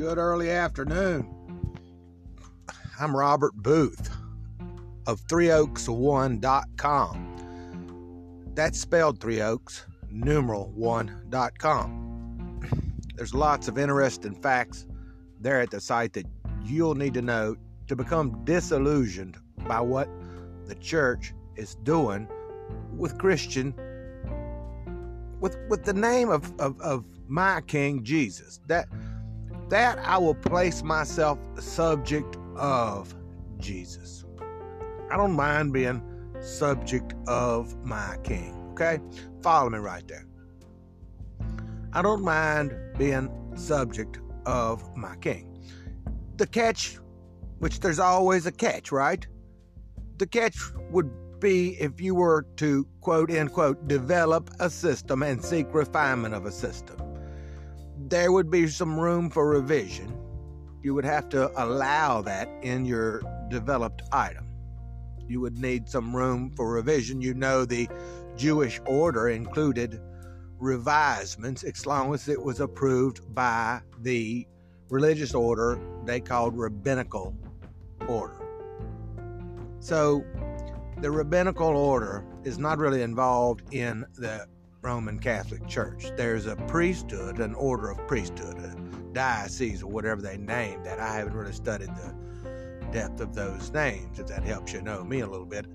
Good early afternoon. I'm Robert Boothe of ThreeOaks1.com. That's spelled Three Oaks, numeral one.com. There's lots of interesting facts there at the site that you'll need to know to become disillusioned by what the church is doing with Christian with with the name of, of, of my King Jesus. That that I will place myself subject of Jesus. I don't mind being subject of my King. Okay? Follow me right there. I don't mind being subject of my King. The catch, which there's always a catch, right? The catch would be if you were to quote unquote develop a system and seek refinement of a system. There would be some room for revision. You would have to allow that in your developed item. You would need some room for revision. You know, the Jewish order included revisements as long as it was approved by the religious order they called rabbinical order. So the rabbinical order is not really involved in the Roman Catholic Church. There's a priesthood, an order of priesthood, a diocese, or whatever they name that. I haven't really studied the depth of those names, if that helps you know me a little bit.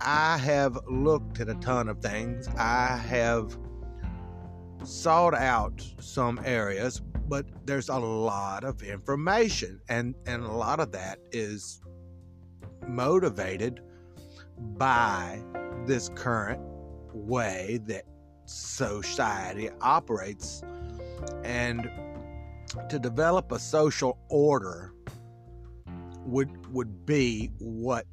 I have looked at a ton of things. I have sought out some areas, but there's a lot of information, and, and a lot of that is motivated by this current way that society operates and to develop a social order would would be what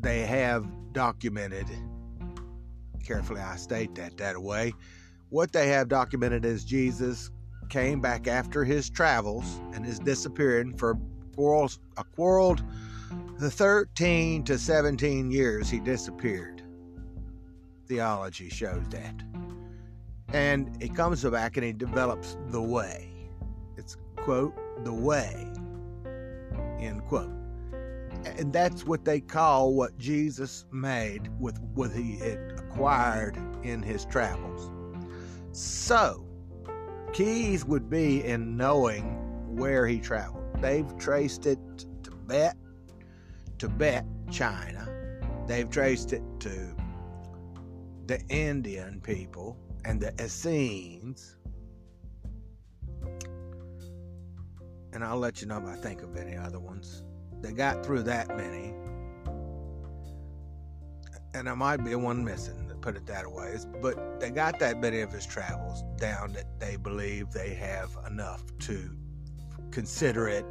they have documented carefully I state that that way what they have documented is Jesus came back after his travels and his disappearing for quarrels a quarreled the 13 to 17 years he disappeared. Theology shows that. And he comes back and he develops the way. It's, quote, the way, end quote. And that's what they call what Jesus made with what he had acquired in his travels. So, keys would be in knowing where he traveled. They've traced it to Tibet, Tibet, China. They've traced it to the Indian people and the Essenes. And I'll let you know if I think of any other ones. They got through that many. And there might be one missing, to put it that way. But they got that many of his travels down that they believe they have enough to consider it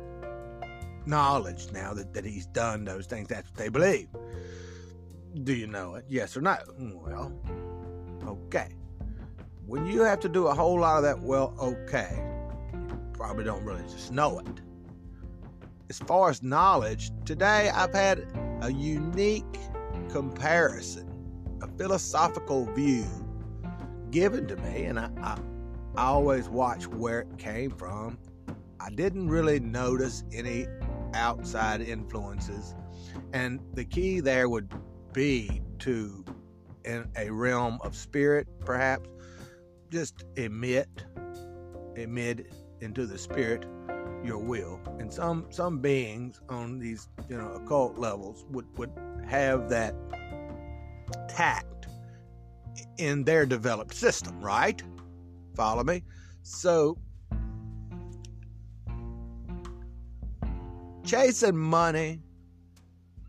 knowledge now that, that he's done those things. That's what they believe. Do you know it? Yes or no? Well, okay. When you have to do a whole lot of that, well, okay, you probably don't really just know it. As far as knowledge, today I've had a unique comparison, a philosophical view given to me, and I, I, I always watch where it came from. I didn't really notice any outside influences. And the key there would be to, in a realm of spirit, perhaps, just emit, emit into the spirit your will. And some some beings on these you know occult levels would would have that tact in their developed system, right? Follow me. So Chasing money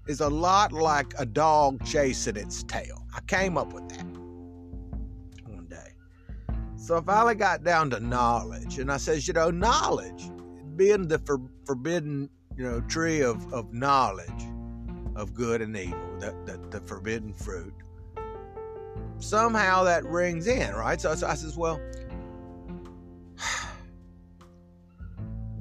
is a lot like a dog chasing its tail. I came up with that one day. So I finally got down to knowledge, and I says, you know, knowledge, being the for, forbidden, you know, tree of, of knowledge of good and evil, the, the forbidden fruit, somehow that rings in, right? So, so I says, well,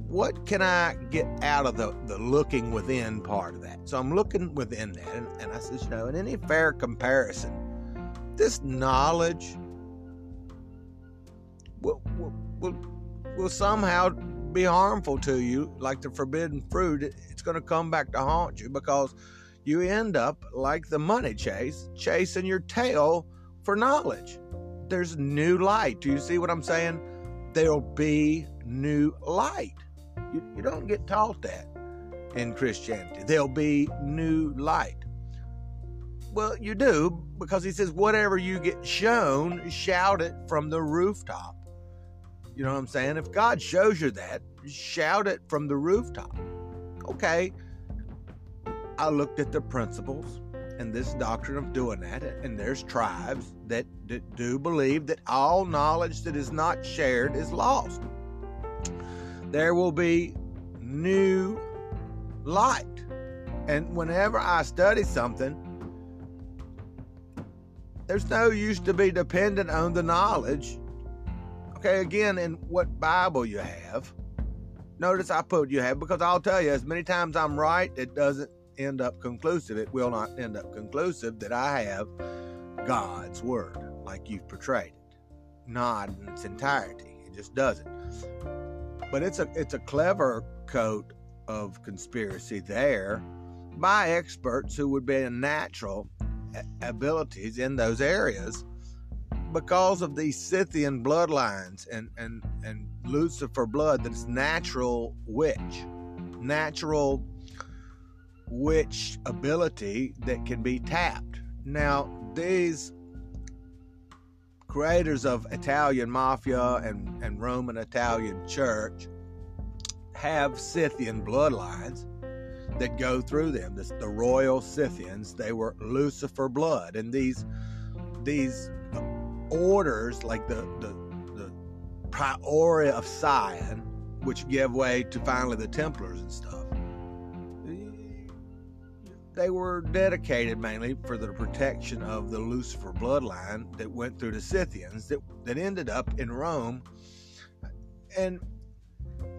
what can I get out of the, the looking within part of that? So I'm looking within that, and, and I says, you know, in any fair comparison, this knowledge will, will, will, will somehow be harmful to you, like the forbidden fruit, it's going to come back to haunt you because you end up like the money chase, chasing your tail for knowledge. There's new light. Do you see what I'm saying? There'll be new light. You, you don't get taught that in Christianity. There'll be new light. Well, you do because he says, whatever you get shown, shout it from the rooftop. You know what I'm saying? If God shows you that, shout it from the rooftop. Okay. I looked at the principles and this doctrine of doing that, and there's tribes that, that do believe that all knowledge that is not shared is lost. There will be new light. And whenever I study something, there's no use to be dependent on the knowledge Okay, again, in what Bible you have. Notice I put you have because I'll tell you, as many times I'm right, it doesn't end up conclusive. It will not end up conclusive that I have God's Word like you've portrayed it, not in its entirety. It just doesn't. But it's a it's a clever coat of conspiracy there by experts who would be in natural abilities in those areas because of these Scythian bloodlines and, and, and Lucifer blood that's natural witch, natural witch ability that can be tapped. Now, these creators of Italian mafia and, and Roman Italian church have Scythian bloodlines that go through them. This, the royal Scythians, they were Lucifer blood, and these these orders like the the, the Priory of Sion, which gave way to finally the Templars and stuff. They were dedicated mainly for the protection of the Lucifer bloodline that went through the Scythians that, that ended up in Rome. And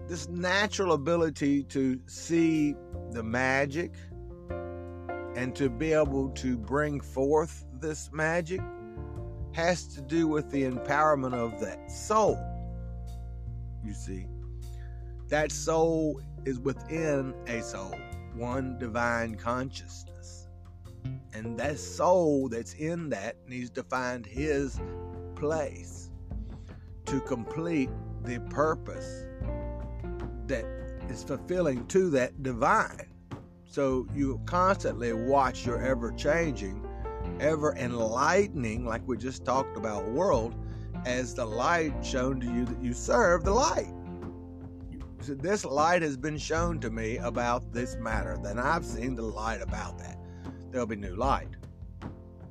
this natural ability to see the magic and to be able to bring forth this magic has to do with the empowerment of that soul. You see, that soul is within a soul, one divine consciousness. And that soul that's in that needs to find his place to complete the purpose that is fulfilling to that divine. So you constantly watch your ever changing ever enlightening, like we just talked about, world as the light shown to you that you serve the light. This light has been shown to me about this matter, then I've seen the light about that. There'll be new light.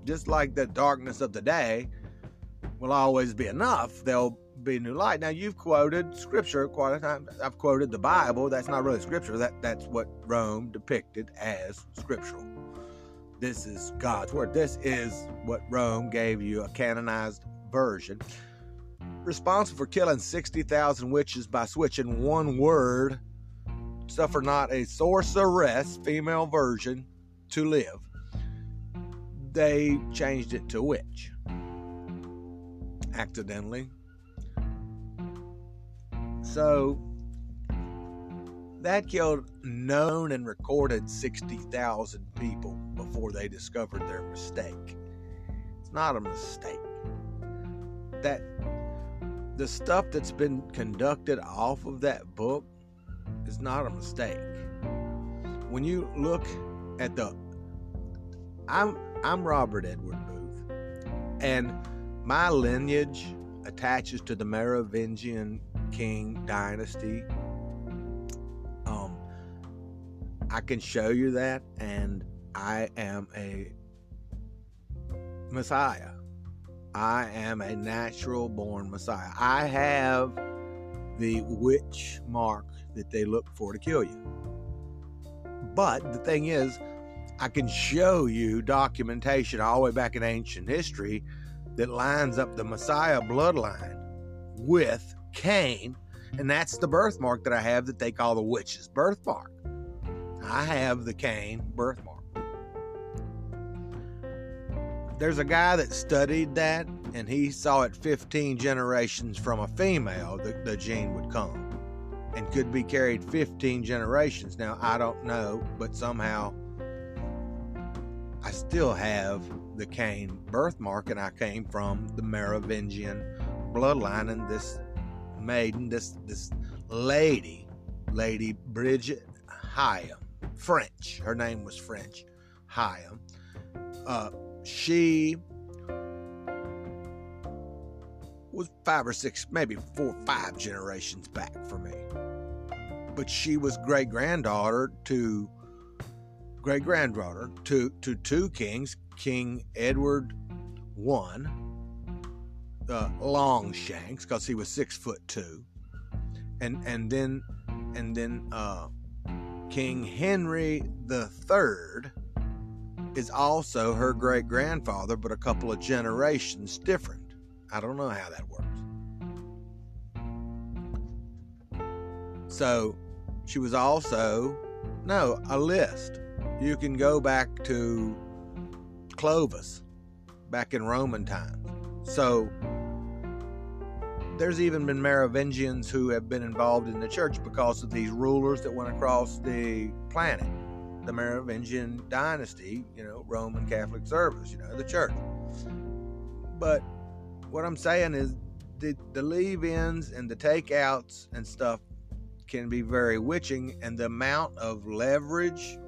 Just like the darkness of the day will always be enough, there'll be new light. Now you've quoted scripture quite a time. I've quoted the Bible. That's not really scripture. That that's what Rome depicted as scriptural. This is God's word. This is what Rome gave you a canonized version. Responsible for killing 60,000 witches by switching one word, suffer not a sorceress, female version, to live. They changed it to witch. Accidentally. So that killed known and recorded 60,000 people before they discovered their mistake. It's not a mistake. That the stuff that's been conducted off of that book is not a mistake. When you look at the I'm I'm Robert Edward Boothe and my lineage attaches to the Merovingian king dynasty Um I can show you that, and I am a Messiah. I am a natural born Messiah. I have the witch mark that they look for to kill you. But the thing is, I can show you documentation all the way back in ancient history that lines up the Messiah bloodline with Cain, and that's the birthmark that I have that they call the witch's birthmark. I have the Cain birthmark. There's a guy that studied that, and he saw it 15 generations from a female that the gene would come. and could be carried 15 generations. Now, I don't know, but somehow I still have the Cain birthmark, and I came from the Merovingian bloodline, and this maiden, this this lady, Lady Bridget Hyam, French. Her name was French, Hyam. Uh, she was five or six, maybe four or five generations back for me. But she was great granddaughter to great granddaughter to to two kings, King Edward I, uh, Longshanks, because he was six foot two, and and then and then uh, King Henry the third is also her great grandfather, but a couple of generations different. I don't know how that works. So she was also, no, a list. You can go back to Clovis, back in Roman times. So there's even been Merovingians who have been involved in the church because of these rulers that went across the planet. The Merovingian dynasty, you know, Roman Catholic service, you know, the church. But what I'm saying is the, the leave ins and the takeouts and stuff can be very witching, and the amount of leverage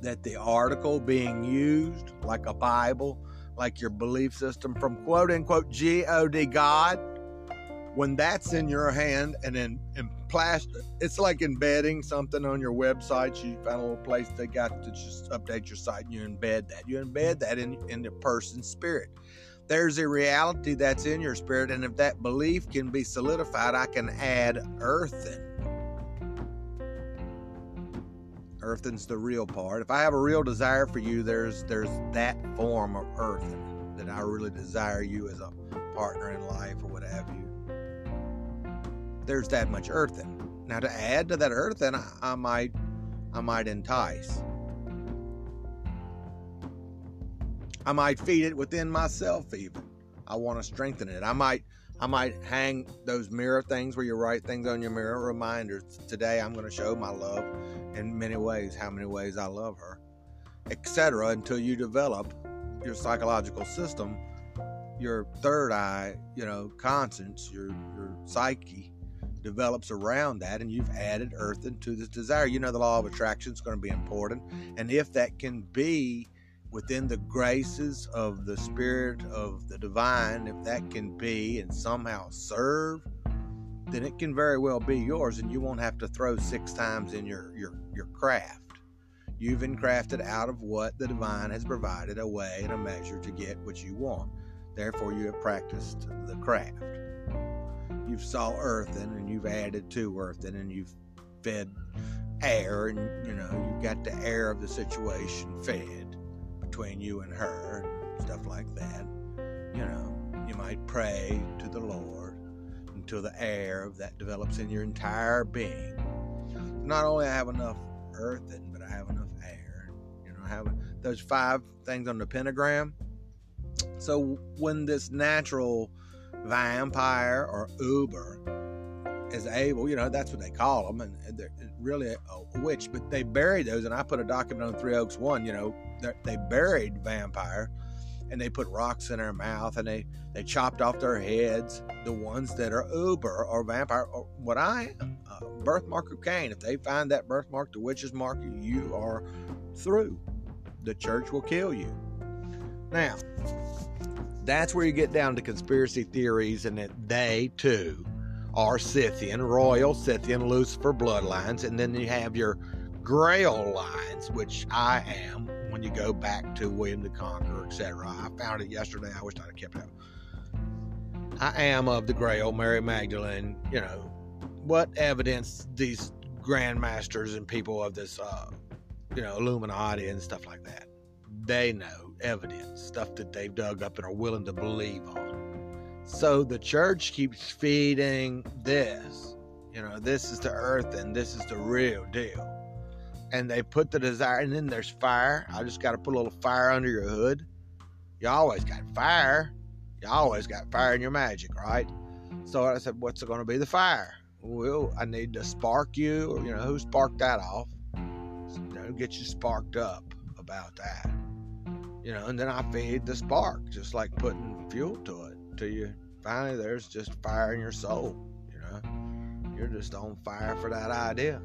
that the article being used, like a Bible, like your belief system from quote unquote God, God, when that's in your hand and in, in plastic, it's like embedding something on your website. You find a little place they got to just update your site and you embed that. You embed that in, in the person's spirit there's a reality that's in your spirit, and if that belief can be solidified, I can add earthen. Earthen's the real part. If I have a real desire for you, there's there's that form of earthen that I really desire you as a partner in life or what have you. There's that much earthen. Now to add to that earthen, I, I might I might entice. I might feed it within myself even. I want to strengthen it. I might I might hang those mirror things where you write things on your mirror, reminders. Today I'm going to show my love in many ways, how many ways I love her, etc. until you develop your psychological system, your third eye, you know, conscience, your your psyche develops around that and you've added earth into this desire. You know the law of attraction is going to be important. And if that can be within the graces of the Spirit of the divine, if that can be and somehow serve, then it can very well be yours, and you won't have to throw six times in your your your craft. You've been crafted out of what the divine has provided a way and a measure to get what you want. Therefore, you have practiced the craft. You've saw earthen and you've added to earthen and you've fed air and you know you've got the air of the situation fed between you and her and stuff like that. You know, you might pray to the Lord until the air of that develops in your entire being. Not only I have enough earthen, but I have enough air. You know, I have those five things on the pentagram. So when this natural vampire or uber is able, you know, that's what they call them, and they're really a witch, but they buried those, and I put a document on Three Oaks One, you know, they buried vampire and they put rocks in their mouth and they, they chopped off their heads. The ones that are uber or vampire, or what I am, uh, birthmark of Cain. If they find that birthmark, the witch's mark, you are through. The church will kill you. Now, that's where you get down to conspiracy theories and that they too are Scythian, royal Scythian, Lucifer bloodlines, and then you have your Grail lines, which I am, when you go back to William the Conqueror, etc. I found it yesterday. I wish I'd have kept it. I am of the Grail, Mary Magdalene. You know, what evidence these grandmasters and people of this, uh, you know, Illuminati and stuff like that, they know evidence, stuff that they've dug up and are willing to believe on. So the church keeps feeding this. You know, this is the earth and this is the real deal and they put the desire, and then there's fire. I just got to put a little fire under your hood. You always got fire. You always got fire in your magic, right? So I said, What's going to be the fire? well, I need to spark you, or you know, who sparked that off? You know, get you sparked up about that. You know, and then I feed the spark, just like putting fuel to it, till you finally there's just fire in your soul. You know, you're just on fire for that idea.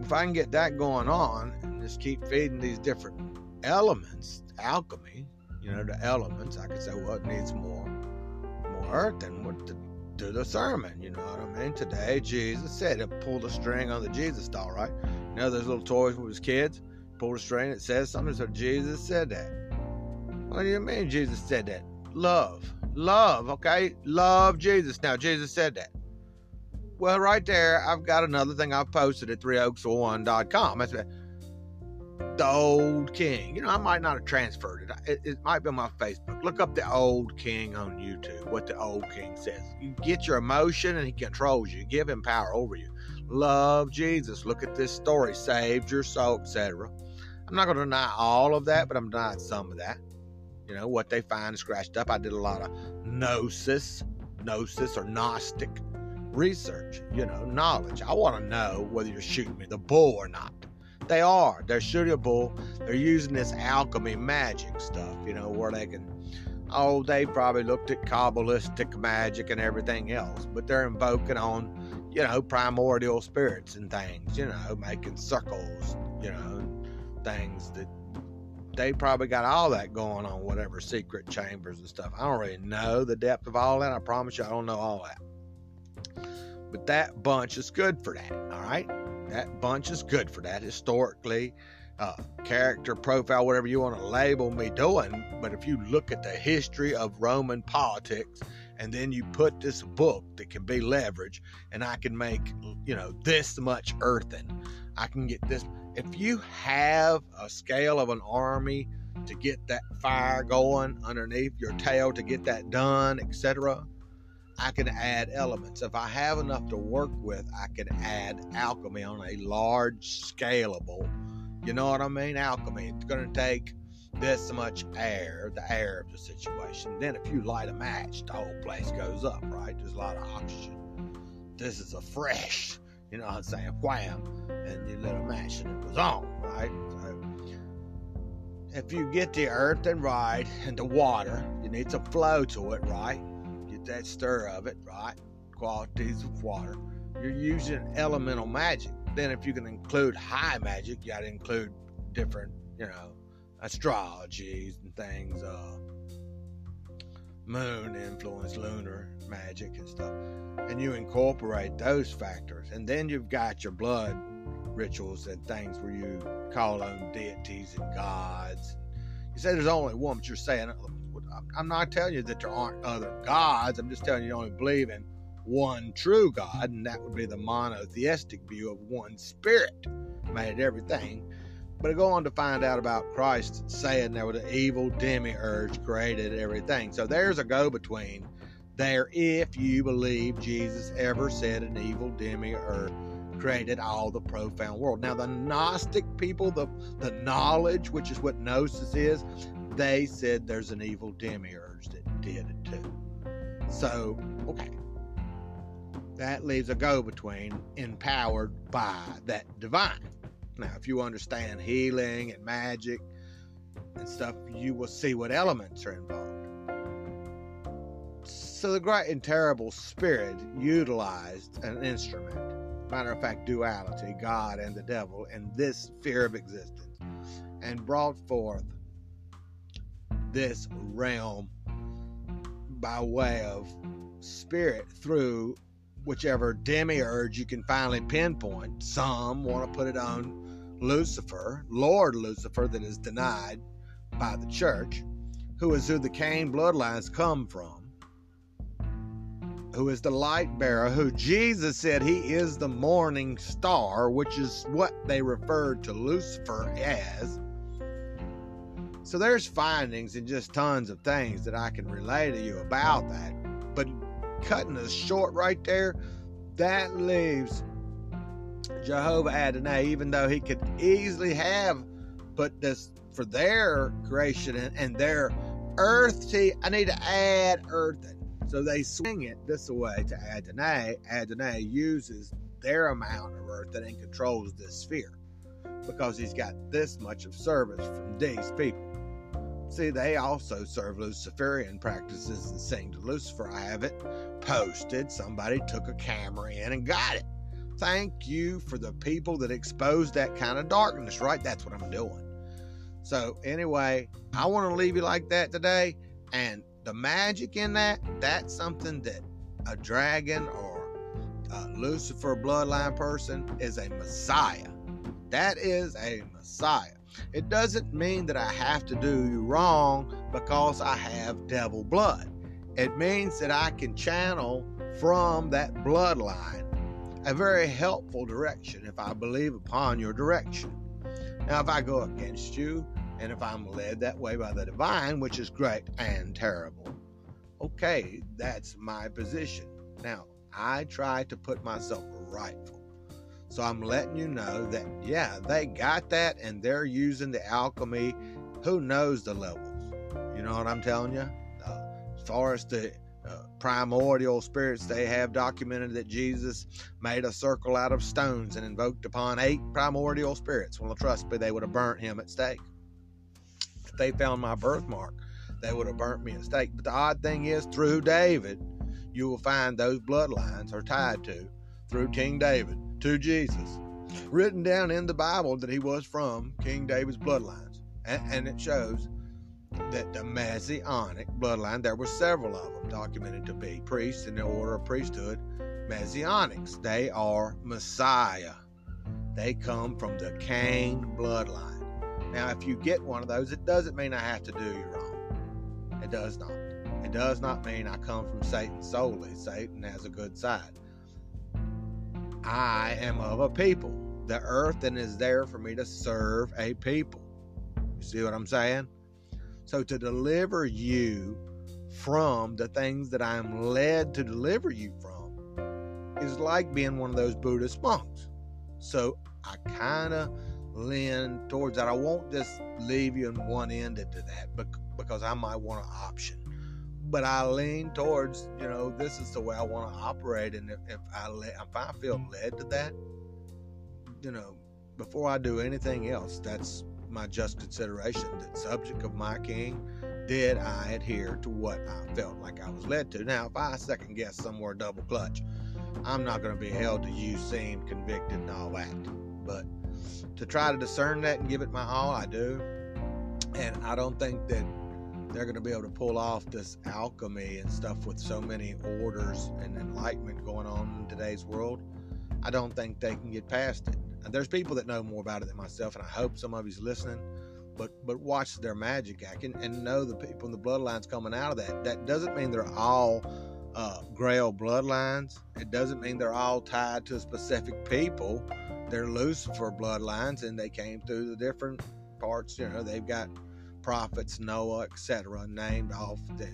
If I can get that going on and just keep feeding these different elements, alchemy, you know, the elements, I could say, well, it needs more, more earth and what to do the sermon. You know what I mean? Today, Jesus said to pull the string on the Jesus doll, right? You know those little toys with his kids? Pull the it says something. So Jesus said that. What do you mean Jesus said that? Love. Love, okay? Love Jesus. Now, Jesus said that. Well, right there, I've got another thing I've posted at 3oaks1.com. That's the old king. You know, I might not have transferred it. it. It might be on my Facebook. Look up the old king on YouTube, what the old king says. You get your emotion and he controls you. Give him power over you. Love Jesus. Look at this story. Saved your soul, etc. I'm not going to deny all of that, but I'm denying some of that. You know, what they find scratched up. I did a lot of gnosis, gnosis or Gnostic research, you know, knowledge. I want to know whether you're shooting me the bull or not. They are. They're shooting a bull. They're using this alchemy magic stuff, you know, where they can. Oh, they probably looked at Kabbalistic magic and everything else, but they're invoking on, you know, primordial spirits and things, you know, making circles, you know, things that they probably got all that going on, whatever secret chambers and stuff. I don't really know the depth of all that. I promise you, I don't know all that. But that bunch is good for that, all right? That bunch is good for that historically, uh, character profile, whatever you want to label me doing. But if you look at the history of Roman politics, and then you put this book that can be leveraged, and I can make, you know, this much earthen. I can get this. If you have a scale of an army to get that fire going underneath your tail to get that done, etc., I can add elements. If I have enough to work with, I can add alchemy on a large, scalable, you know what I mean? Alchemy. It's going to take this much air, the air of the situation. Then if you light a match, the whole place goes up, right? There's a lot of oxygen. This is a fresh, you know I'm saying, wham, and you lit a match and it was on, right? So if you get the earth and right and the water, you need some flow to it, right? Get that stir of it, right? Qualities of water. You're using elemental magic. Then, if you can include high magic, you got to include different, you know, astrologies and things, uh, moon influence, lunar magic and stuff. And you incorporate those factors. And then you've got your blood rituals and things where you call on deities and gods. You say there's only one, but you're saying I'm not telling you that there aren't other gods. I'm just telling you you only believe in one true God, and that would be the monotheistic view of one spirit made everything. But I go on to find out about Christ saying there was an evil demiurge created everything. So there's a go between there if you believe Jesus ever said an evil demiurge created all the profound world. Now the Gnostic people, the the knowledge, which is what gnosis is, they said there's an evil demiurge that did it too. So, okay. That leaves a go between empowered by that divine. Now, if you understand healing and magic and stuff, you will see what elements are involved. So, the great and terrible spirit utilized an instrument, matter of fact, duality, God and the devil, in this sphere of existence, and brought forth this realm by way of spirit through whichever demiurge you can finally pinpoint. Some want to put it on Lucifer, Lord Lucifer, that is denied by the church, who is who the Cain bloodlines come from, who is the light bearer, who Jesus said he is the morning star, which is what they referred to Lucifer as. So there's findings and just tons of things that I can relay to you about that. But cutting us short right there, that leaves Jehovah Adonai, even though he could easily have put this for their creation and, and their earth. I need to add earth. So they swing it this way to Adonai. Adonai uses their amount of earth and controls this sphere because he's got this much of service from these people. See, they also serve Luciferian practices and sing to Lucifer. I have it posted. Somebody took a camera in and got it. Thank you for the people that exposed that kind of darkness, right? That's what I'm doing. So, anyway, I want to leave you like that today. And the magic in that, that's something that a dragon or a Lucifer bloodline person is a messiah. That is a messiah. It doesn't mean that I have to do you wrong because I have devil blood. It means that I can channel from that bloodline a very helpful direction if I believe upon your direction. Now, if I go against you, and if I'm led that way by the divine, which is great and terrible, okay, that's my position. Now, I try to put myself rightful. So I'm letting you know that, yeah, they got that and they're using the alchemy. Who knows the levels? You know what I'm telling you? Uh, as far as the primordial spirits, they have documented that Jesus made a circle out of stones and invoked upon eight primordial spirits. Well, trust me, they would have burnt him at stake. If they found my birthmark, they would have burnt me at stake. But the odd thing is, through David, you will find those bloodlines are tied to, through King David, to Jesus. Written down in the Bible that he was from King David's bloodlines. And, and it shows that the Messianic bloodline, there were several of them documented to be priests in the order of priesthood, Messianics. They are Messiah. They come from the Cain bloodline. Now, if you get one of those, it doesn't mean I have to do you wrong. It does not. It does not mean I come from Satan solely. Satan has a good side. I am of a people. The earth and is there for me to serve a people. You see what I'm saying? So to deliver you from the things that I'm led to deliver you from is like being one of those Buddhist monks. So I kind of lean towards that. I won't just leave you in one end into that because I might want an option. But I lean towards, you know, this is the way I want to operate, and if, if I if I feel led to that, you know, before I do anything else, that's my just consideration. The subject of my king, did I adhere to what I felt like I was led to? Now, if I second guess somewhere double clutch, I'm not going to be held to you seemed convicted and all that. But to try to discern that and give it my all, I do. And I don't think that they're going to be able to pull off this alchemy and stuff with so many orders and enlightenment going on in today's world. I don't think they can get past it. And there's people that know more about it than myself, and I hope some of you's listening. But but watch their magic act and, and know the people in the bloodlines coming out of that. That doesn't mean they're all uh, Grail bloodlines. It doesn't mean they're all tied to specific people they're Lucifer bloodlines, and they came through the different parts. You know, they've got prophets, Noah, etc., named off. The,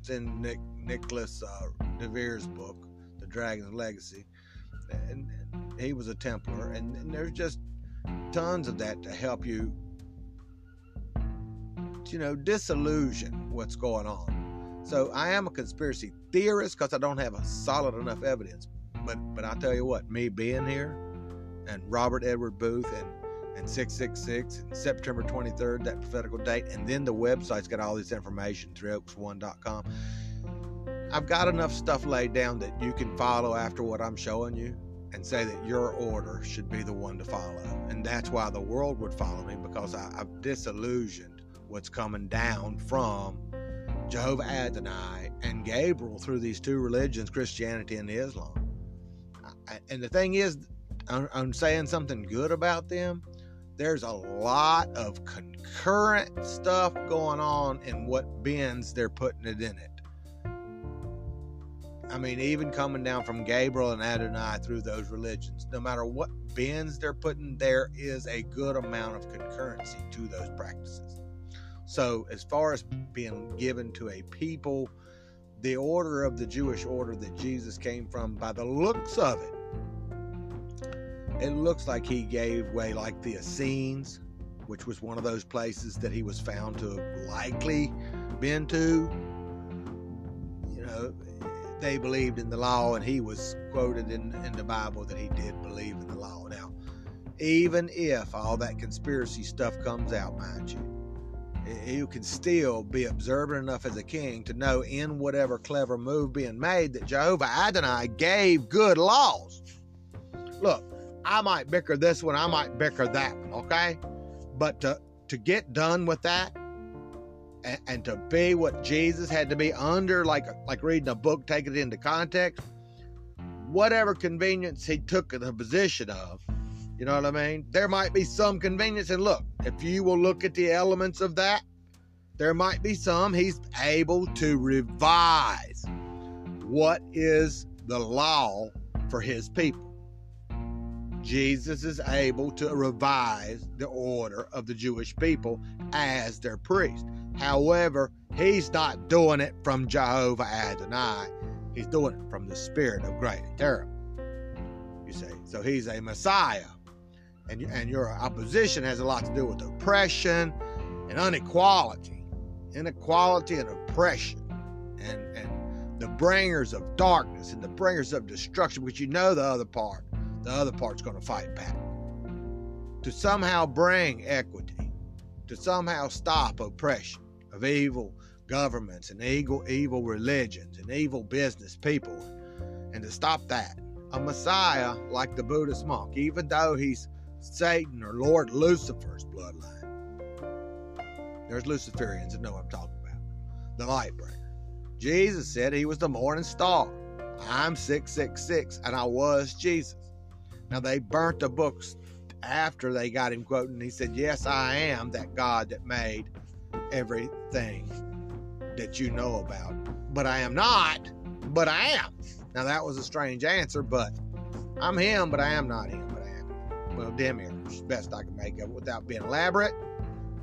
it's in Nick, Nicholas uh, de Vere's book, The Dragon's Legacy, and, he was a Templar, and, and there's just tons of that to help you, you know, disillusion what's going on. So I am a conspiracy theorist because I don't have a solid enough evidence. But but I tell you what, me being here, and Robert Edward Boothe and and 666 and September 23rd, that prophetical date. And then the website's got all this information, threeoaks1.com. I've got enough stuff laid down that you can follow after what I'm showing you and say that your order should be the one to follow. And that's why the world would follow me because I, have disillusioned what's coming down from Jehovah Adonai and Gabriel through these two religions, Christianity and Islam. And the thing is, I'm saying something good about them, there's a lot of concurrent stuff going on in what bins they're putting it in it. I mean, even coming down from Gabriel and Adonai through those religions, no matter what bins they're putting, there is a good amount of concurrency to those practices. So, as far as being given to a people, the order of the Jewish order that Jesus came from, by the looks of it, it looks like he gave way like the Essenes, which was one of those places that he was found to have likely been to. You know, they believed in the law, and he was quoted in, in the Bible that he did believe in the law. Now, even if all that conspiracy stuff comes out, mind you, you can still be observant enough as a king to know in whatever clever move being made that Jehovah Adonai gave good laws. Look, I might bicker this one, I might bicker that one, okay? But to, to get done with that and, and to be what Jesus had to be under, like, like reading a book, taking it into context, whatever convenience he took the position of, you know what I mean? There might be some convenience. And look, if you will look at the elements of that, there might be some he's able to revise what is the law for his people. Jesus is able to revise the order of the Jewish people as their priest. However, he's not doing it from Jehovah Adonai. He's doing it from the spirit of great terror. You see, so he's a Messiah. And, and your opposition has a lot to do with oppression and inequality. Inequality and oppression. And, and the bringers of darkness and the bringers of destruction, which you know the other part the other part's going to fight back. To somehow bring equity, to somehow stop oppression of evil governments and evil, evil religions and evil business people, and to stop that. A Messiah like the Buddhist monk, even though he's Satan or Lord Lucifer's bloodline, there's Luciferians that know what I'm talking about. The light bringer. Jesus said he was the morning star. I'm 666 and I was Jesus. Now, they burnt the books after they got him quoting. He said, Yes, I am that God that made everything that you know about. But I am not, but I am. Now, that was a strange answer, but I'm him, but I am not him, but I am. Well, demiurge, best I can make of it without being elaborate.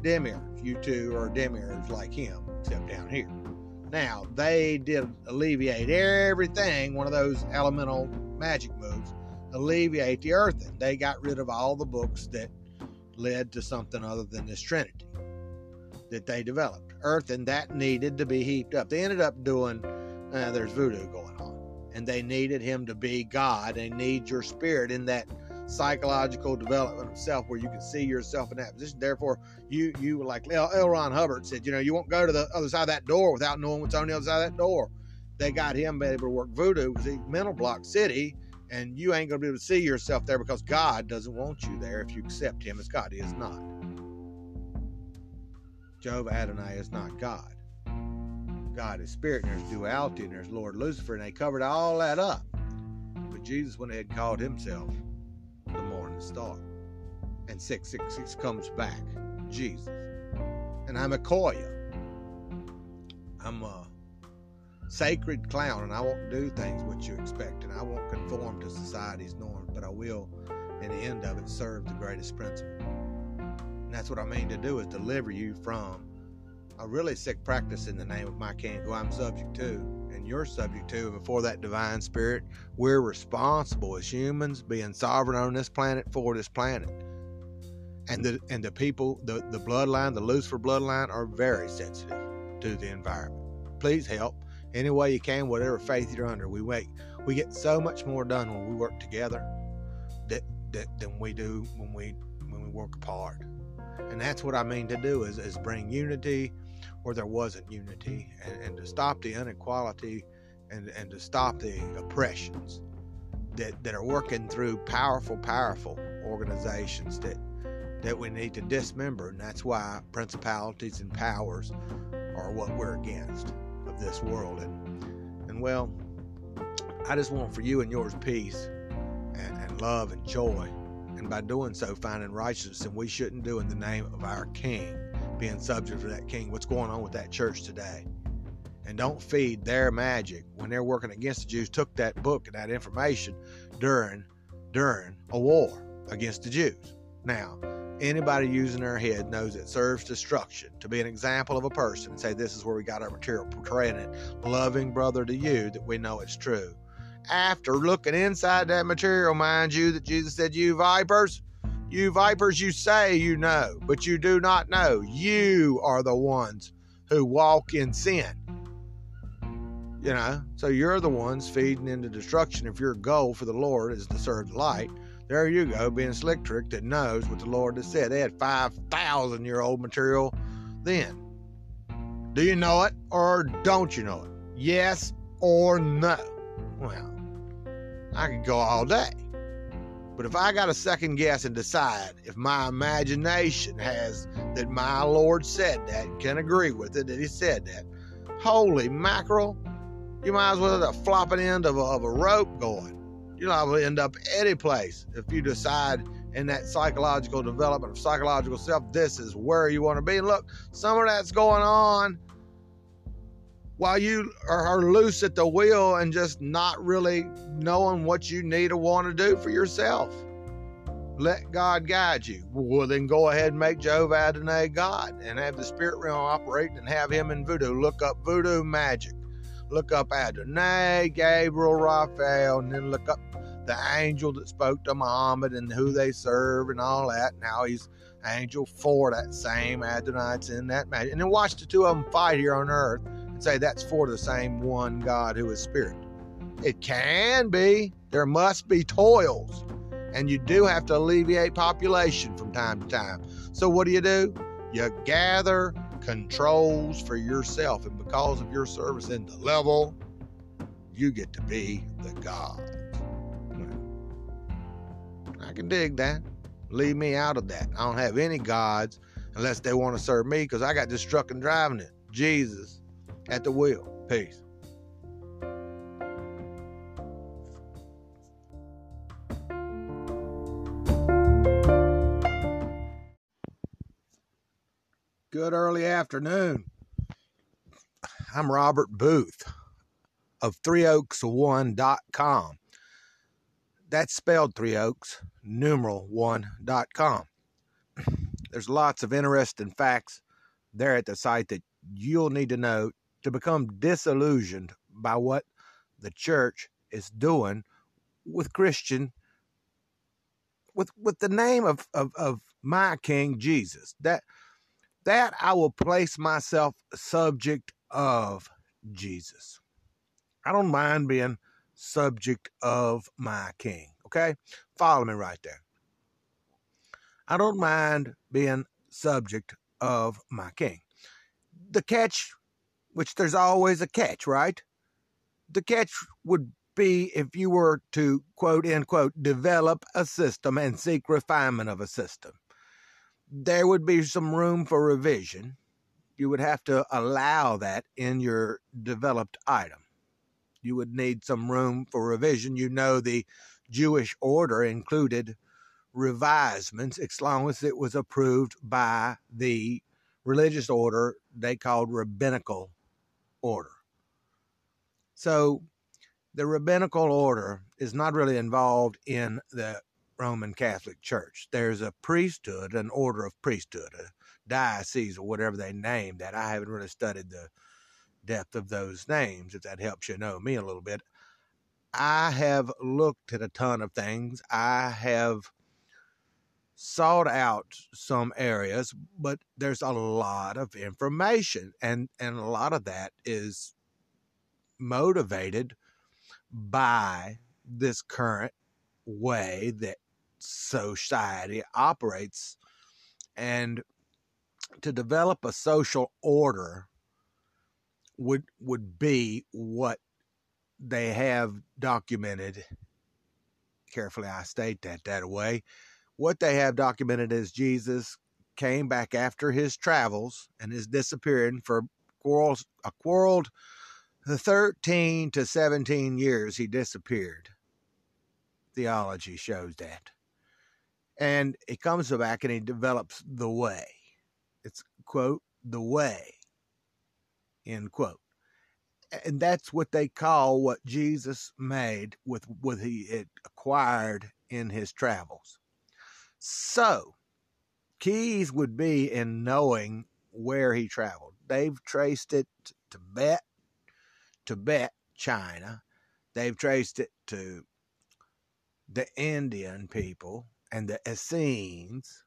Demiurge, you two are demiurge like him, except down here. Now, they did alleviate everything, one of those elemental magic moves alleviate the earth. They got rid of all the books that led to something other than this Trinity that they developed. Earth and that needed to be heaped up. They ended up doing, uh, there's voodoo going on. And they needed him to be God. They need your spirit in that psychological development of self where you can see yourself in that position. Therefore, you, you like L. L. Ron Hubbard said, you know, you won't go to the other side of that door without knowing what's on the other side of that door. They got him able to work voodoo because he mental block city and you ain't going to be able to see yourself there because God doesn't want you there if you accept Him as God. He is not. Jehovah Adonai is not God. God is spirit, and there's duality, and there's Lord Lucifer, and they covered all that up. But Jesus went ahead and called himself the morning star. And 666 comes back, Jesus. And I'm a Heyoka. I'm a sacred clown, and I won't do things what you expect, and I won't conform to society's norms, but I will, in the end of it, serve the greatest principle. And that's what I mean to do is deliver you from a really sick practice in the name of my king, who I'm subject to, and you're subject to before that divine spirit. We're responsible as humans, being sovereign on this planet for this planet. And the and the people, the, the bloodline, the Lucifer bloodline, are very sensitive to the environment. Please help any way you can, whatever faith you're under. We make we get so much more done when we work together that, that than we do when we when we work apart. And that's what I mean to do is, is bring unity where there wasn't unity and, and to stop the inequality and, and to stop the oppressions that, that are working through powerful, powerful organizations that that we need to dismember, and that's why principalities and powers are what we're against this world. And, and well, I just want for you and yours peace and, and love and joy. And by doing so, finding righteousness, and we shouldn't do in the name of our King, being subject to that King. What's going on with that church today? And don't feed their magic when they're working against the Jews. Took that book and that information during during a war against the Jews. Now, Anybody using their head knows it serves destruction to be an example of a person and say, This is where we got our material, portraying it, loving brother to you, that we know it's true. After looking inside that material, mind you, that Jesus said, You vipers, you vipers, you say you know, but you do not know. You are the ones who walk in sin. You know, so you're the ones feeding into destruction if your goal for the Lord is to serve the light. There you go, being slick trick that knows what the Lord has said. They had 5,000 year old material then. Do you know it or don't you know it? Yes or no? Well, I could go all day. But if I got to second guess and decide if my imagination has that my Lord said that, can agree with it, that He said that, holy mackerel, you might as well have the flopping end of a, of a rope going. You'll probably end up any place if you decide in that psychological development of psychological self, this is where you want to be. And look, some of that's going on while you are, are, loose at the wheel and just not really knowing what you need or want to do for yourself. Let God guide you. Well, then go ahead and make Jehovah Adonai God and have the spirit realm operate and have him in voodoo. Look up voodoo magic. Look up Adonai, Gabriel, Raphael, and then look up the angel that spoke to Muhammad and who they serve and all that. Now he's angel for that same Adonai's in that magic. And then watch the two of them fight here on earth and say that's for the same one God who is spirit. It can be. There must be toils. And you do have to alleviate population from time to time. So what do you do? You gather controls for yourself. And because of your service in the level, you get to be the God. I can dig that. Leave me out of that. I don't have any gods unless they want to serve me because I got this truck and driving it. Jesus at the wheel. Peace. Good early afternoon. I'm Robert Boothe of threeoaks1.com. That's spelled Three Oaks, numeral one.com. There's lots of interesting facts there at the site that you'll need to know to become disillusioned by what the church is doing with Christian with with the name of, of, of my King Jesus. That that I will place myself subject of Jesus. I don't mind being subject of my king. Okay? Follow me right there. I don't mind being subject of my king. The catch which there's always a catch, right? The catch would be if you were to quote unquote develop a system and seek refinement of a system. There would be some room for revision. You would have to allow that in your developed item. You would need some room for revision. You know, the Jewish order included revisements as long as it was approved by the religious order they called rabbinical order. So the rabbinical order is not really involved in the Roman Catholic Church. There's a priesthood, an order of priesthood, a diocese, or whatever they name that. I haven't really studied the depth of those names, if that helps you know me a little bit. I have looked at a ton of things. I have sought out some areas, but there's a lot of information, and and a lot of that is motivated by this current way that society operates and to develop a social order would would be what they have documented carefully I state that that way what they have documented is Jesus came back after his travels and his disappearing for quarrels, a quarreled 13 to 17 years he disappeared. Theology shows that. And he comes back and he develops the way. It's, quote, the way, end quote. And that's what they call what Jesus made with what he acquired in his travels. So, keys would be in knowing where he traveled. They've traced it to Tibet, Tibet, China. They've traced it to the Indian people and the Essenes.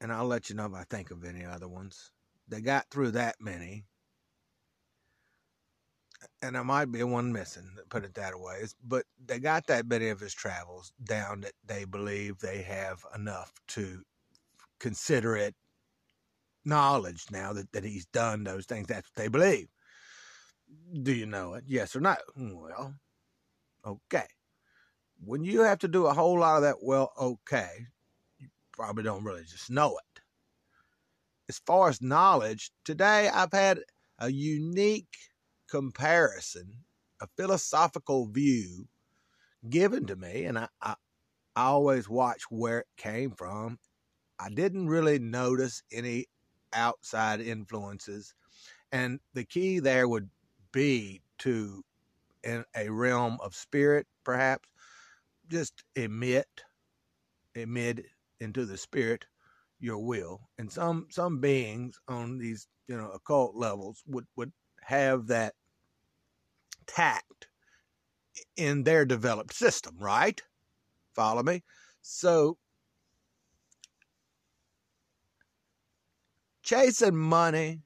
And I'll let you know if I think of any other ones. They got through that many. and there might be one missing, put it that way. But they got that many of his travels down that they believe they have enough to consider it knowledge now that, that he's done those things. That's what they believe. Do you know it? Yes or no? Well, okay. When you have to do a whole lot of that, well, okay, you probably don't really just know it. As far as knowledge, today I've had a unique comparison, a philosophical view given to me, and I, I, I always watch where it came from. I didn't really notice any outside influences. And the key there would be to, in a realm of spirit, perhaps, just emit, emit into the spirit your will. And some some beings on these you know occult levels would would have that tact in their developed system, right? Follow me? So, chasing money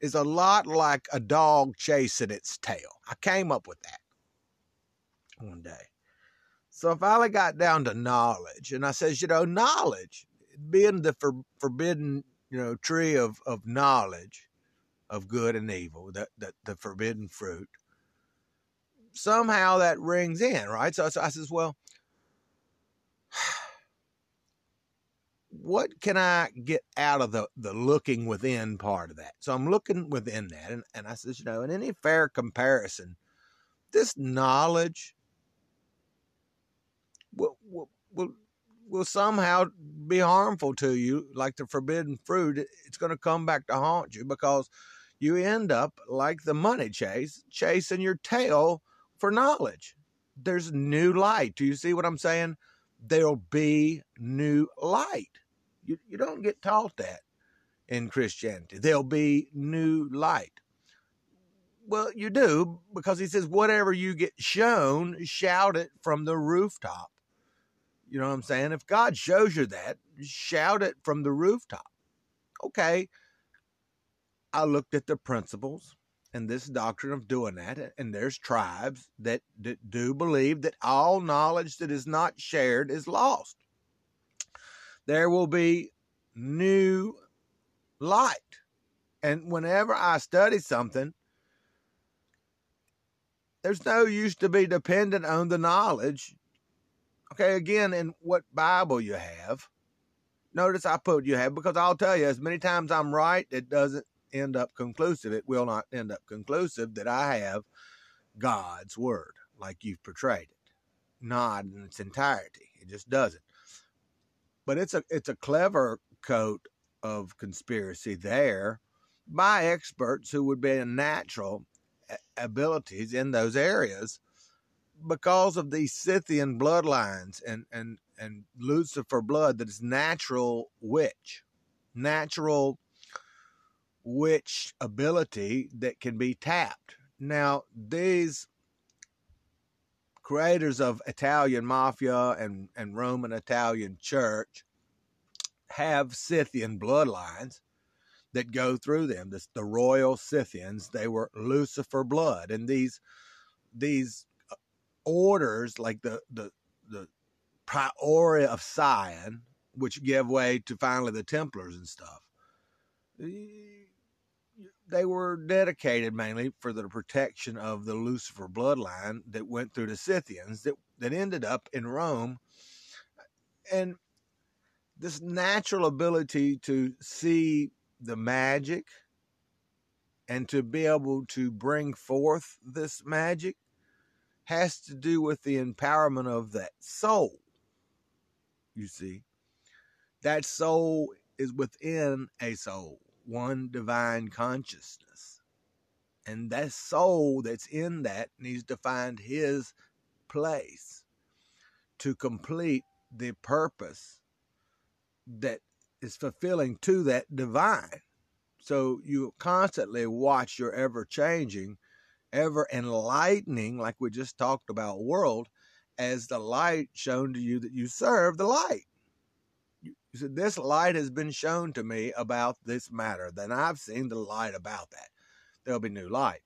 is a lot like a dog chasing its tail. I came up with that one day. So I finally got down to knowledge, and I says, you know, knowledge, being the for, forbidden, you know, tree of, of knowledge of good and evil, that, that the forbidden fruit, somehow that rings in, right? So, so I says, well, what can I get out of the, the looking within part of that? So I'm looking within that. And, and I says, you know, in any fair comparison, this knowledge will, will, will, somehow be harmful to you, like the forbidden fruit. It's going to come back to haunt you because you end up like the money chase, chasing your tail for knowledge. There's new light. Do you see what I'm saying? There'll be new light. You, you don't get taught that in Christianity. There'll be new light. Well, you do because he says, whatever you get shown, shout it from the rooftop. You know what I'm saying? If God shows you that, shout it from the rooftop. Okay. I looked at the principles and this doctrine of doing that. And there's tribes that, do believe that all knowledge that is not shared is lost. There will be new light. And whenever I study something, there's no use to be dependent on the knowledge. Okay, again, in what Bible you have. Notice I put you have because I'll tell you, as many times I'm right, it doesn't end up conclusive. It will not end up conclusive that I have God's word like you've portrayed it, not in its entirety. It just doesn't. But it's a it's a clever coat of conspiracy there by experts who would be in natural abilities in those areas because of these Scythian bloodlines and and and Lucifer blood that is natural witch, natural which ability that can be tapped. Now, these creators of Italian mafia and, and Roman Italian church have Scythian bloodlines that go through them. This, the royal Scythians, they were Lucifer blood. And these these orders, like the the the Priory of Sion, which gave way to finally the Templars and stuff they were dedicated mainly for the protection of the Lucifer bloodline that went through the Scythians that, that ended up in Rome. And this natural ability to see the magic and to be able to bring forth this magic has to do with the empowerment of that soul. You see, that soul is within a soul one divine consciousness. And that soul that's in that needs to find his place to complete the purpose that is fulfilling to that divine. So you constantly watch your ever changing, ever enlightening, like we just talked about, world as the light shown to you that you serve the light. He said, This light has been shown to me about this matter. Then I've seen the light about that. There'll be new light.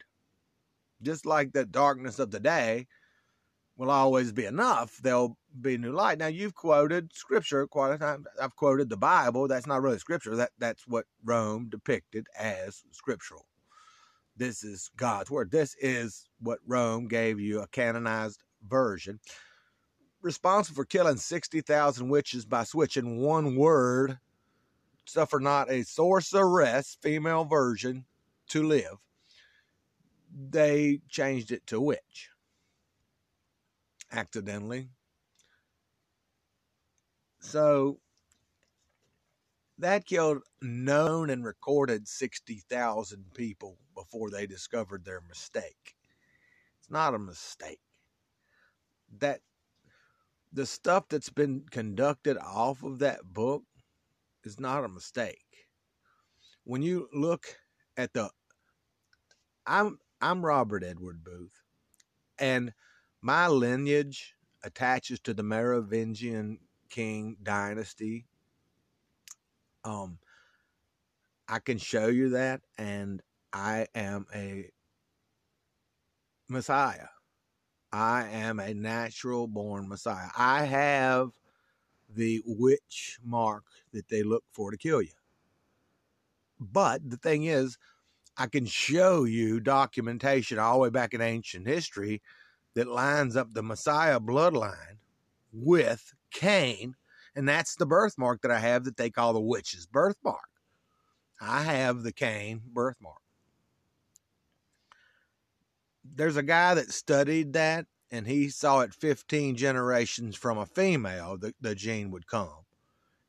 Just like the darkness of the day will always be enough, there'll be new light. Now you've quoted scripture quite a time. I've quoted the Bible. That's not really scripture. That that's what Rome depicted as scriptural. This is God's word. This is what Rome gave you a canonized version. Responsible for killing 60,000 witches by switching one word, suffer not a sorceress, female version, to live. They changed it to witch accidentally. So that killed known and recorded 60,000 people before they discovered their mistake. It's not a mistake. That the stuff that's been conducted off of that book is not a mistake. When you look at the I'm I'm Robert Edward Boothe and my lineage attaches to the Merovingian king dynasty. Um, I can show you that, and I am a Messiah. I am a natural born Messiah. I have the witch mark that they look for to kill you. But the thing is, I can show you documentation all the way back in ancient history that lines up the Messiah bloodline with Cain, and that's the birthmark that I have that they call the witch's birthmark. I have the Cain birthmark. There's a guy that studied that, and he saw it 15 generations from a female, the, the gene would come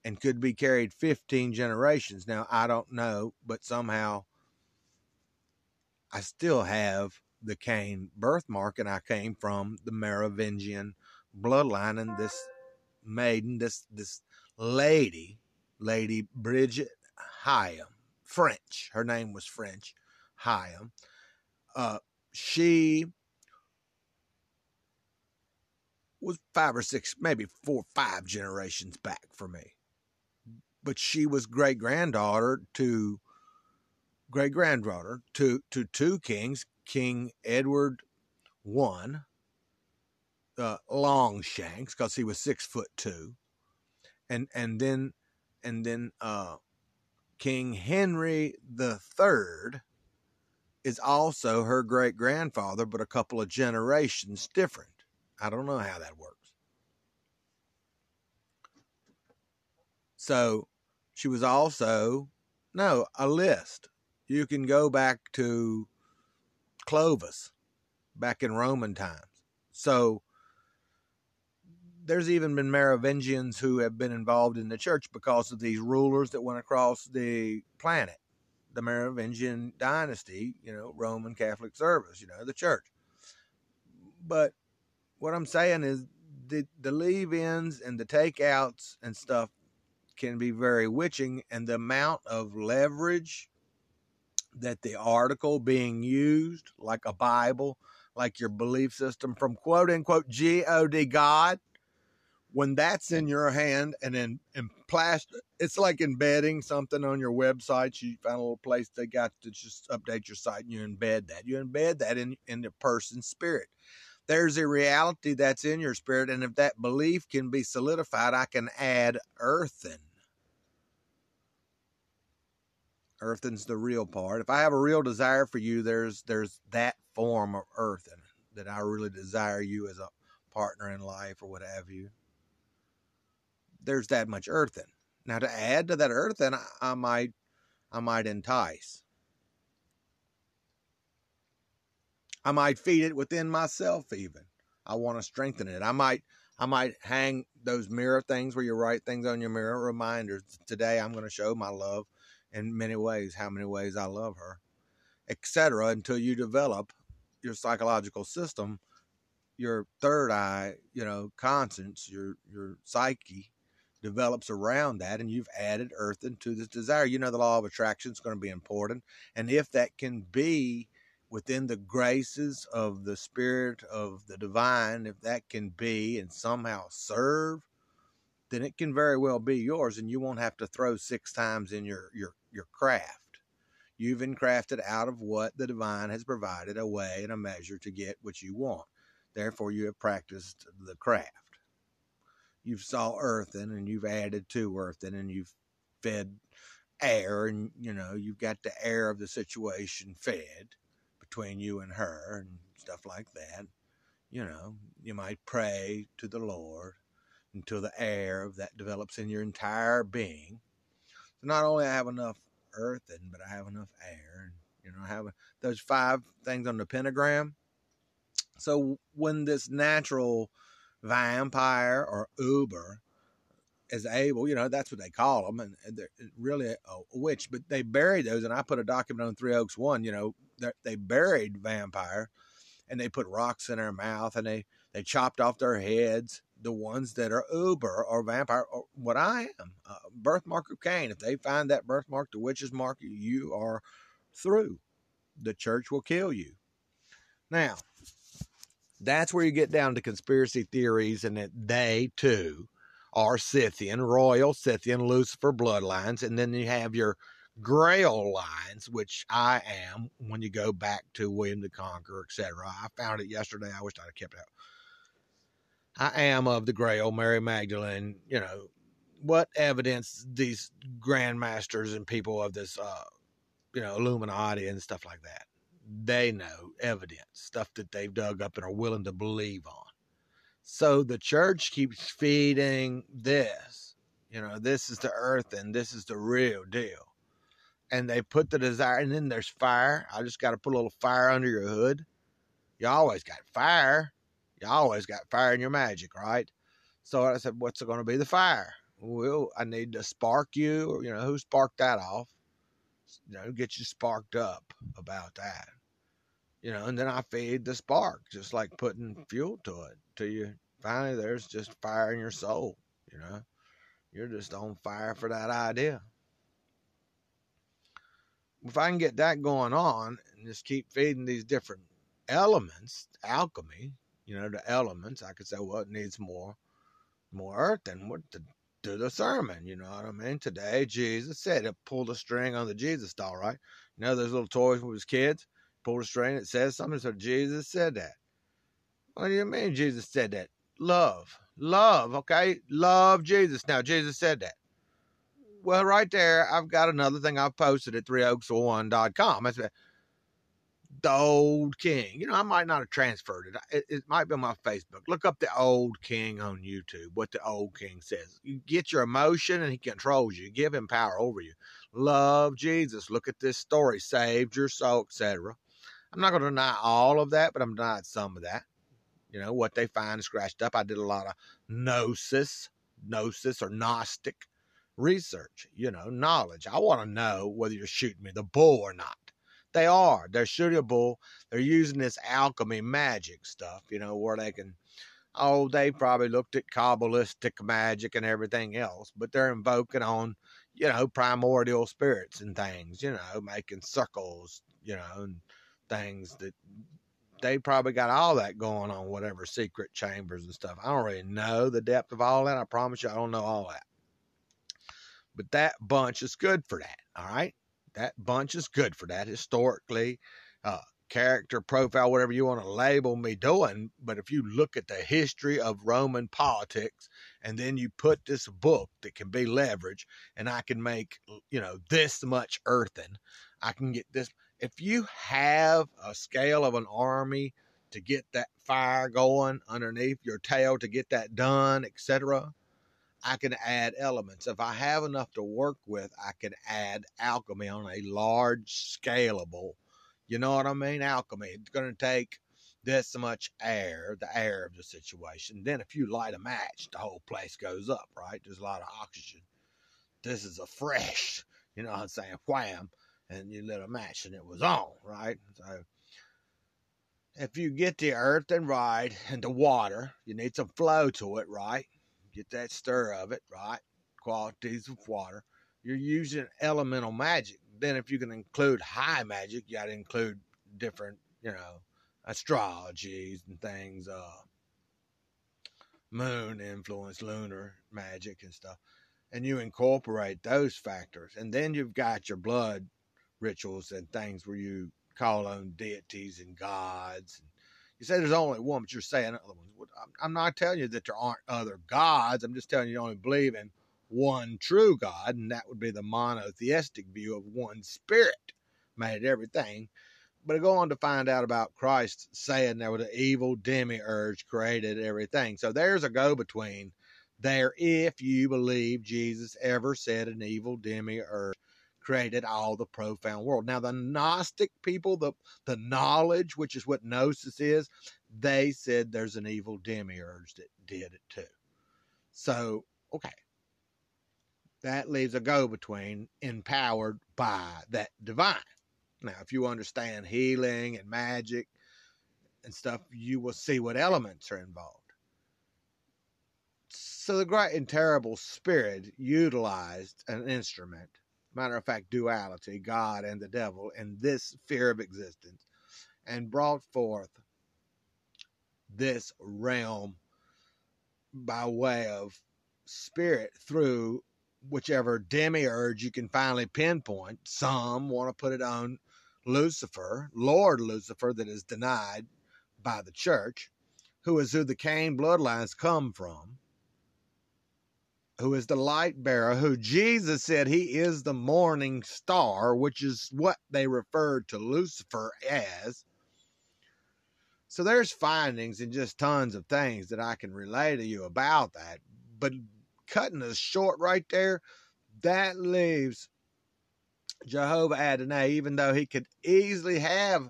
and could be carried 15 generations. Now, I don't know, but somehow I still have the Cain birthmark, and I came from the Merovingian bloodline. And this maiden, this this lady, Lady Bridget Hyam, French. Her name was French, Hyam. Uh, she was five or six, maybe four, or five generations back for me. But she was great granddaughter to great granddaughter to to two kings, King Edward I, uh, Longshanks, because he was six foot two, and and then and then uh, King Henry the Third is also her great grandfather, but a couple of generations different. I don't know how that works. So she was also no a list. You can go back to Clovis back in Roman times. So there's even been Merovingians who have been involved in the church because of these rulers that went across the planet. The Merovingian dynasty, you know, Roman Catholic service, you know, the church. But what I'm saying is the, the leave ins and the takeouts and stuff can be very witching, and the amount of leverage that the article being used, like a Bible, like your belief system from quote unquote God, when that's in your hand and in, in plastic, it's like embedding something on your website. You find a little place they got to just update your site and you embed that. You embed that in, in the person's spirit. There's a reality that's in your spirit. And if that belief can be solidified, I can add earthen Earthen's the real part. If I have a real desire for you, there's there's that form of earthen that I really desire you as a partner in life or what have you. There's that much earthen. Now to add to that earthen, I, I might I might entice. I might feed it within myself even. I want to strengthen it. I might I might hang those mirror things where you write things on your mirror reminders. Today I'm going to show my love in many ways, how many ways I love her, etc. Until you develop your psychological system, your third eye, you know, conscience, your your psyche develops around that, and you've added earth into this desire. You know, the law of attraction is going to be important, and if that can be within the graces of the spirit of the divine, if that can be and somehow serve then it can very well be yours and you won't have to throw six times in your your your craft You've been crafted out of what the divine has provided a way and a measure to get what you want. Therefore, you have practiced the craft. You've saw earthen and you've added to earthen and you've fed air and you know you've got the air of the situation fed between you and her and stuff like that. You know you might pray to the lord until the air of that develops in your entire being. So not only i have enough earthen but i have enough air and you know i have those five things on the pentagram. So when this natural vampire or uber is able, you know, that's what they call them, and they're really a, witch. But they buried those, and I put a document on Three Oaks One. You know, they buried vampire, and they put rocks in their mouth, and they they chopped off their heads. The ones that are uber or vampire, or what I am, uh, birthmark of Cain. If they find that birthmark, the witch's mark, you are through. The church will kill you. Now, that's where you get down to conspiracy theories, and that they too are Scythian, royal Scythian, Lucifer bloodlines, and then you have your Grail lines, which I am when you go back to William the Conqueror, etc. I found it yesterday. I wish I'd kept it. Out. I am of the Grail, Mary Magdalene. You know what evidence these grandmasters and people of this, uh, you know, Illuminati and stuff like that. They know evidence, stuff that they've dug up and are willing to believe on. So the church keeps feeding this. You know, this is the earth and this is the real deal. And they put the desire, and then there's fire. I just got to put a little fire under your hood. You always got fire. You always got fire in your magic, right? So I said, What's going to be the fire? Well, I need to spark you. You know, who sparked that off? You know, get you sparked up about that you know, and then I feed the spark, just like putting fuel to it, till you finally there's just fire in your soul, you know. You're just on fire for that idea. If I can get that going on and just keep feeding these different elements, alchemy, you know, the elements, I could say, well, it needs more, more earth and what to do the sermon. You know what I mean? Today, Jesus said it pulled a string on the Jesus doll, right? You know, those little toys with his kids pulled a string. It says something. So Jesus said that. What do you mean Jesus said that? Love. Love, okay? Love Jesus. Now, Jesus said that. Well, right there, I've got another thing I've posted at 3oaks1.com. It's the old king. You know, I might not have transferred it. it. It might be on my Facebook. Look up the old king on YouTube, what the old king says. You get your emotion and he controls you. Give him power over you. Love Jesus. Look at this story. Saved your soul, etc. I'm not going to deny all of that, but I'm denying some of that. You know, what they find scratched up. I did a lot of gnosis, gnosis or Gnostic research, you know, knowledge. I want to know whether you're shooting me the bull or not. They are. They're bull. They're using this alchemy magic stuff, you know, where they can, oh, they probably looked at Kabbalistic magic and everything else, but they're invoking on, you know, primordial spirits and things, you know, making circles, you know, and things that they probably got all that going on, whatever secret chambers and stuff. I don't really know the depth of all that. I promise you, I don't know all that. But that bunch is good for that. All right. That bunch is good for that historically, uh, character profile, whatever you want to label me doing. But if you look at the history of Roman politics and then you put this book that can be leveraged and I can make, you know, this much earthen, I can get this if you have a scale of an army to get that fire going underneath your tail to get that done, etc., I can add elements. If I have enough to work with, I can add alchemy on a large scalable. You know what I mean? Alchemy. It's going to take this much air, the air of the situation. Then if you light a match, the whole place goes up, right? There's a lot of oxygen. This is a fresh, you know what I'm saying? Wham and you lit a match and it was on, right? So if you get the earth and right and the water, you need some flow to it, right? Get that stir of it, right? Qualities of water. You're using elemental magic. Then if you can include high magic, you gotta include different, you know, astrologies and things, uh moon influence, lunar magic and stuff. And you incorporate those factors. And then you've got your blood rituals and things where you call on deities and gods. And you say there's only one, but you're saying other ones. I'm not telling you that there aren't other gods. I'm just telling you you only believe in one true God, and that would be the monotheistic view of one spirit made everything. But I go on to find out about Christ saying there was an evil demiurge created everything. So there's a go between there if you believe Jesus ever said an evil demiurge created all the profound world. Now, the Gnostic people, the, the knowledge, which is what Gnosis is, they said there's an evil demiurge that did it too. So, okay. That leaves a go between empowered by that divine. Now, if you understand healing and magic and stuff, you will see what elements are involved. So the great and terrible spirit utilized an instrument, matter of fact, duality, God and the devil, in this sphere of existence, and brought forth this realm by way of spirit through whichever demiurge you can finally pinpoint. Some want to put it on Lucifer, Lord Lucifer, that is denied by the church, who is who the Cain bloodlines come from, who is the light bearer, who Jesus said he is the morning star, which is what they referred to Lucifer as. So there's findings and just tons of things that I can relay to you about that. But cutting this short right there, that leaves Jehovah Adonai, even though he could easily have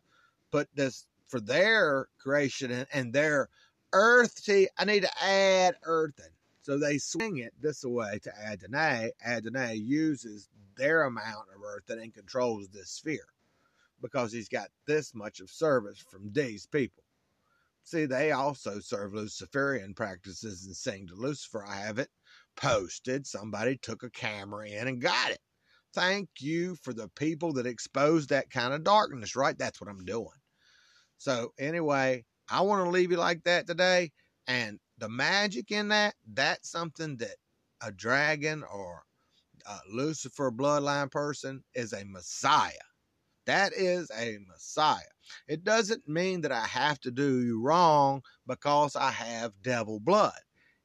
put this for their creation and, and their earth. I need to add earthen. So they swing it this way to Adonai. Adonai uses their amount of earthen and then controls this sphere because he's got this much of service from these people. See, they also serve Luciferian practices and sing to Lucifer. I have it posted. Somebody took a camera in and got it. Thank you for the people that exposed that kind of darkness, right? That's what I'm doing. So, anyway, I want to leave you like that today. And the magic in that, that's something that a dragon or a Lucifer bloodline person is a messiah. That is a messiah. It doesn't mean that I have to do you wrong because I have devil blood.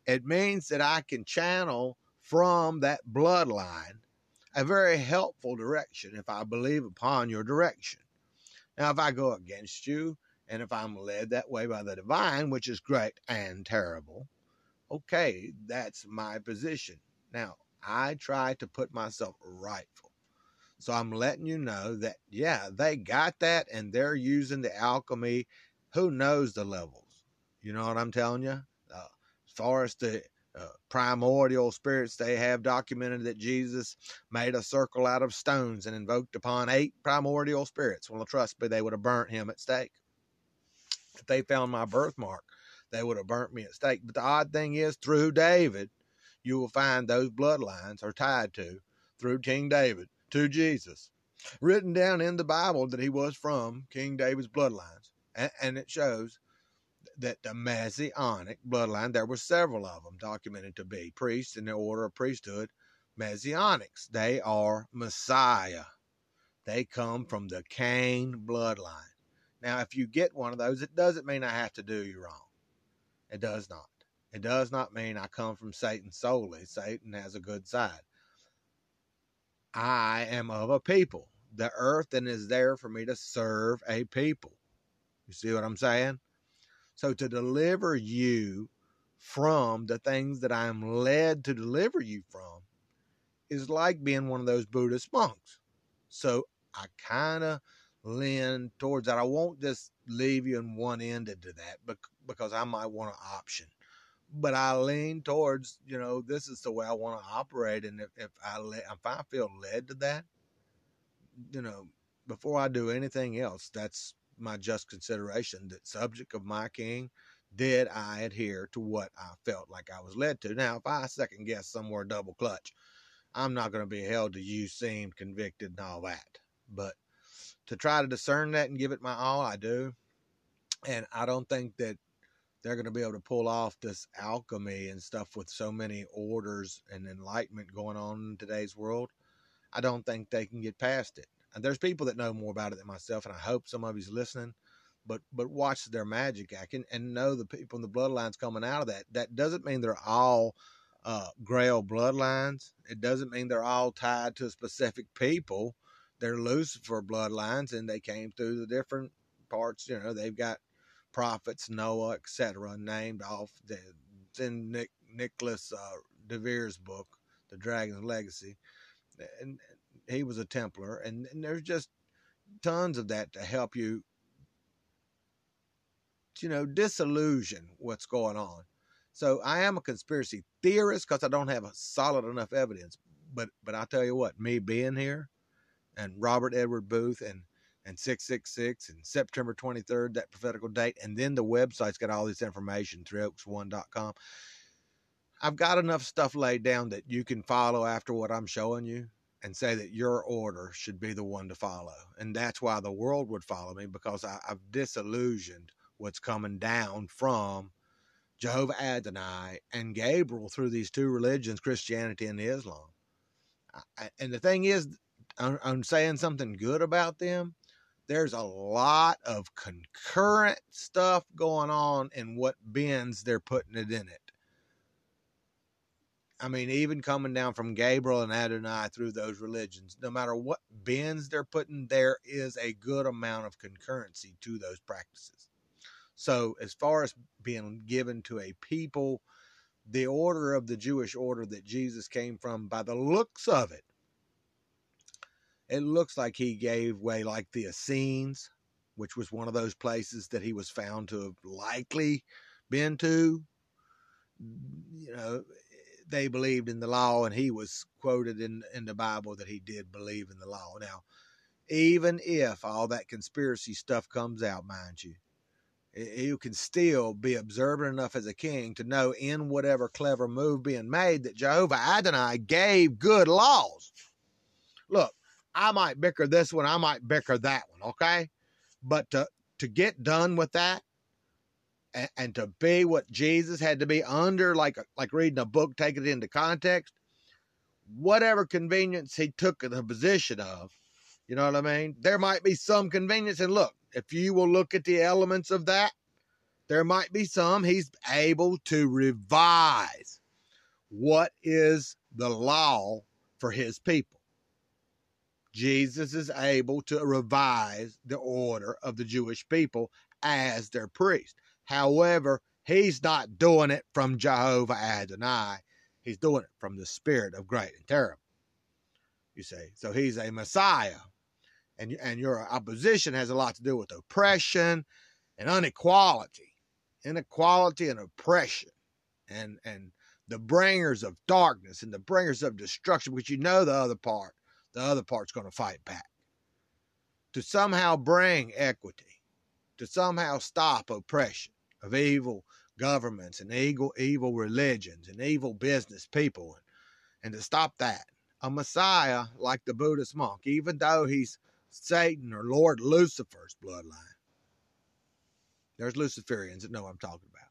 It means that I can channel from that bloodline a very helpful direction if I believe upon your direction. Now, if I go against you, and if I'm led that way by the divine, which is great and terrible, okay, that's my position. Now, I try to put myself rightful. So I'm letting you know that, yeah, they got that and they're using the alchemy. Who knows the levels? You know what I'm telling you? Uh, as far as the uh, primordial spirits they have documented that Jesus made a circle out of stones and invoked upon eight primordial spirits. Well, trust me, they would have burnt him at stake. If they found my birthmark, they would have burnt me at stake. But the odd thing is, through David, you will find those bloodlines are tied to, through King David, to Jesus. Written down in the Bible that he was from King David's bloodlines. And, and it shows that the Messianic bloodline, there were several of them documented to be priests in the order of priesthood, Messianics. They are Messiah. They come from the Cain bloodline. Now, if you get one of those, it doesn't mean I have to do you wrong. It does not. It does not mean I come from Satan solely. Satan has a good side. I am of a people. The earth and is there for me to serve a people. You see what I'm saying? So to deliver you from the things that I'm led to deliver you from is like being one of those Buddhist monks. So I kind of lean towards that. I won't just leave you in one ended to that because I might want an option. But I lean towards, you know, this is the way I want to operate. And if, if I if I feel led to that, you know, before I do anything else, that's my just consideration that subject of my king did I adhere to what I felt like I was led to. Now, if I second guess somewhere double clutch, I'm not going to be held to you seemed convicted and all that. But to try to discern that and give it my all, I do. And I don't think that they're going to be able to pull off this alchemy and stuff with so many orders and enlightenment going on in today's world. I don't think they can get past it. And there's people that know more about it than myself, and I hope some of you's listening. But but watch their magic act and, and know the people in the bloodlines coming out of that. That doesn't mean they're all uh, Grail bloodlines. It doesn't mean they're all tied to specific people. They're Lucifer bloodlines, and they came through the different parts. You know, they've got prophets, Noah, etc., named off. It's in Nick Nicholas uh, de Vere's book, The Dragon's Legacy, and he was a Templar, and, and there's just tons of that to help you, you know, disillusion what's going on. So I am a conspiracy theorist because I don't have a solid enough evidence. But but I'll tell you what, me being here, and Robert Edward Boothe and and 666 and September 23rd, that prophetical date, and then the website's got all this information, threeoaks1.com. I've got enough stuff laid down that you can follow after what I'm showing you and say that your order should be the one to follow. And that's why the world would follow me because I, have disillusioned what's coming down from Jehovah Adonai and Gabriel through these two religions, Christianity and Islam. And the thing is, I'm saying something good about them. There's a lot of concurrent stuff going on in what bins they're putting it in it. I mean, even coming down from Gabriel and Adonai through those religions, no matter what bins they're putting, there is a good amount of concurrency to those practices. So, as far as being given to a people, the order of the Jewish order that Jesus came from, by the looks of it, it looks like he gave way like the Essenes, which was one of those places that he was found to have likely been to. You know, they believed in the law, and he was quoted in in the Bible that he did believe in the law. Now, even if all that conspiracy stuff comes out, mind you, you can still be observant enough as a king to know in whatever clever move being made that Jehovah Adonai gave good laws. Look, I might bicker this one, I might bicker that one, okay? But to, to get done with that and, and to be what Jesus had to be under, like, like reading a book, take it into context, whatever convenience he took the position of, you know what I mean? There might be some convenience. And look, if you will look at the elements of that, there might be some he's able to revise what is the law for his people. Jesus is able to revise the order of the Jewish people as their priest. However, he's not doing it from Jehovah Adonai. He's doing it from the spirit of great and terrible. You see, so he's a Messiah and and your opposition has a lot to do with oppression and inequality, inequality and oppression, and and the bringers of darkness and the bringers of destruction, because you know the other part, the other part's going to fight back to somehow bring equity, to somehow stop oppression of evil governments and evil evil religions and evil business people, and, to stop that. A Messiah like the Buddhist monk, even though he's Satan or Lord Lucifer's bloodline. There's Luciferians that know what I'm talking about.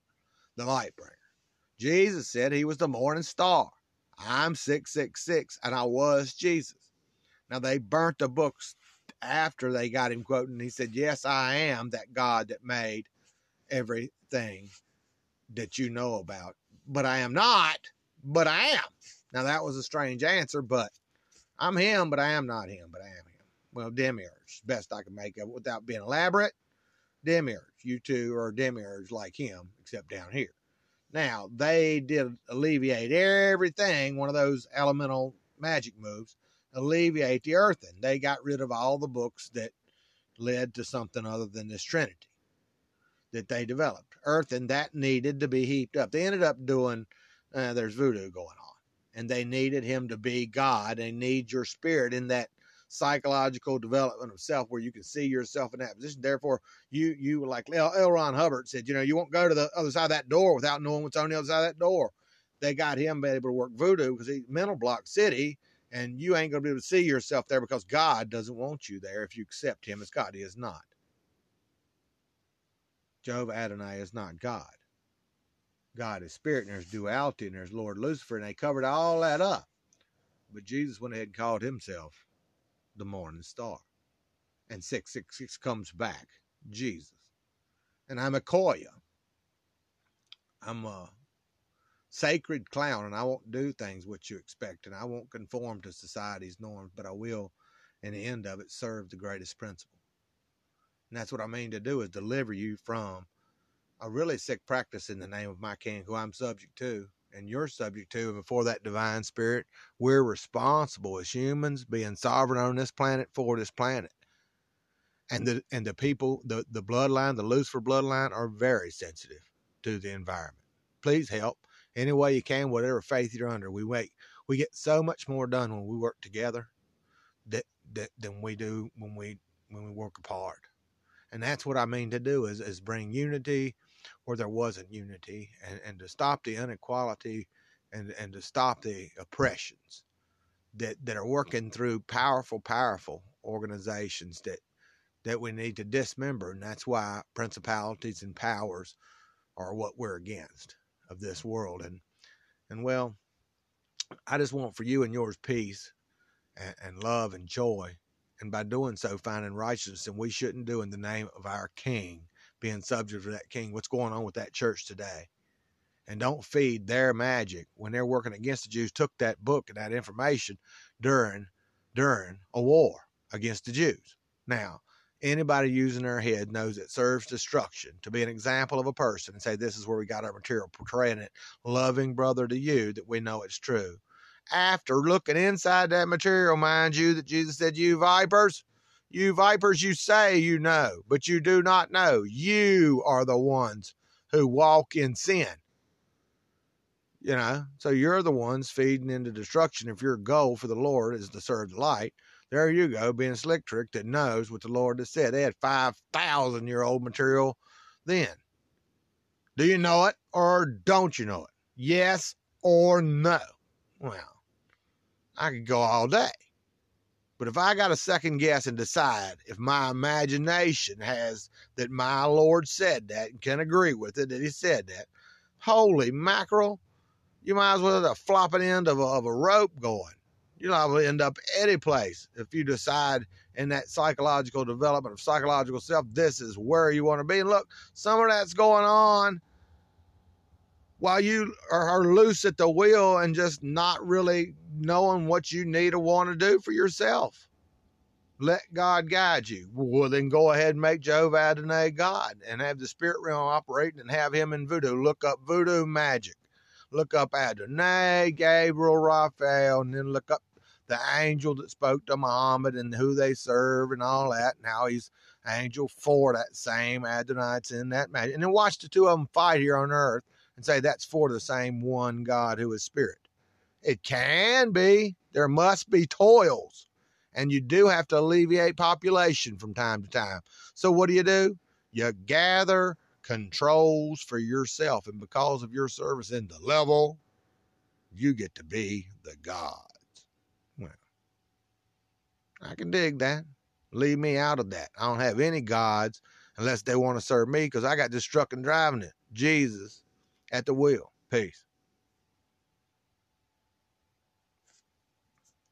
The light bringer. Jesus said he was the morning star. I'm 666 and I was Jesus. Now they burnt the books after they got him quoting. He said, Yes, I am that God that made everything that you know about. But I am not, but I am. Now that was a strange answer, but I'm him, but I am not him, but I am him well, demiurge, best I can make of it without being elaborate. Demiurge, you two are demiurge like him, except down here. Now, they did alleviate everything, one of those elemental magic moves, alleviate the earthen. They got rid of all the books that led to something other than this Trinity that they developed. Earthen, that needed to be heaped up. They ended up doing, uh, there's voodoo going on. And they needed him to be God. They need your spirit in that psychological development of self where you can see yourself in that position. Therefore, you you like L. L. Ron Hubbard said, you know, you won't go to the other side of that door without knowing what's on the other side of that door. They got him able to work voodoo because he's mental block city, and you ain't gonna be able to see yourself there because God doesn't want you there if you accept him as God. He is not. Jehovah Adonai is not God. God is spirit, and there's duality, and there's Lord Lucifer, and they covered all that up. But Jesus went ahead and called himself the morning star. and 666 comes back. Jesus. And I'm a Koya. I'm a sacred clown, and I won't do things what you expect, and I won't conform to society's norms, but I will, in the end of it, serve the greatest principle. And that's what I mean to do is deliver you from a really sick practice in the name of my king, who I'm subject to, and you're subject to, and before that divine spirit. We're responsible as humans, being sovereign on this planet for this planet. And the and the people, the, the bloodline, the Lucifer bloodline, are very sensitive to the environment. Please help any way you can, whatever faith you're under. We make we get so much more done when we work together that, that than we do when we when we work apart. And that's what I mean to do is, is bring unity where there wasn't unity and, and to stop the inequality and, and to stop the oppressions that, that are working through powerful, powerful organizations that that we need to dismember. And that's why principalities and powers are what we're against of this world. And and well, I just want for you and yours peace and, and love and joy. And by doing so finding righteousness and we shouldn't do in the name of our king being subject to that king. What's going on with that church today? And don't feed their magic. When they're working against the jews took that book and that information during during a war against the jews. Now anybody using their head knows it serves destruction to be an example of a person and say this is where we got our material portraying it loving brother to you that we know it's true after looking inside that material, mind you, that Jesus said, You vipers, you vipers, you say you know, but you do not know. You are the ones who walk in sin. You know, so you're the ones feeding into destruction. If your goal for the Lord is to serve the light, there you go, being slick trick that knows what the Lord has said. They had 5,000 year old material then. Do you know it or don't you know it? Yes or no? Well, I could go all day. But if I got to second guess and decide if my imagination has that my Lord said that and can agree with it, that He said that, holy mackerel, you might as well have the flopping end of a, of a rope going. You'll probably end up any place if you decide in that psychological development of psychological self, this is where you want to be. And look, some of that's going on while you are, loose at the wheel and just not really knowing what you need or want to do for yourself. Let God guide you. Well, then go ahead and make Jehovah Adonai God and have the spirit realm operating and have him in voodoo. Look up voodoo magic. Look up Adonai, Gabriel, Raphael, and then look up the angel that spoke to Muhammad and who they serve and all that, and how he's angel for that same Adonai's in that magic. And then watch the two of them fight here on earth and say that's for the same one God who is spirit. It can be. There must be toils. And you do have to alleviate population from time to time. So what do you do? You gather controls for yourself. And because of your service in the level, you get to be the gods. Well, I can dig that. Leave me out of that. I don't have any gods unless they want to serve me because I got this truck and driving it. Jesus at the wheel. Peace.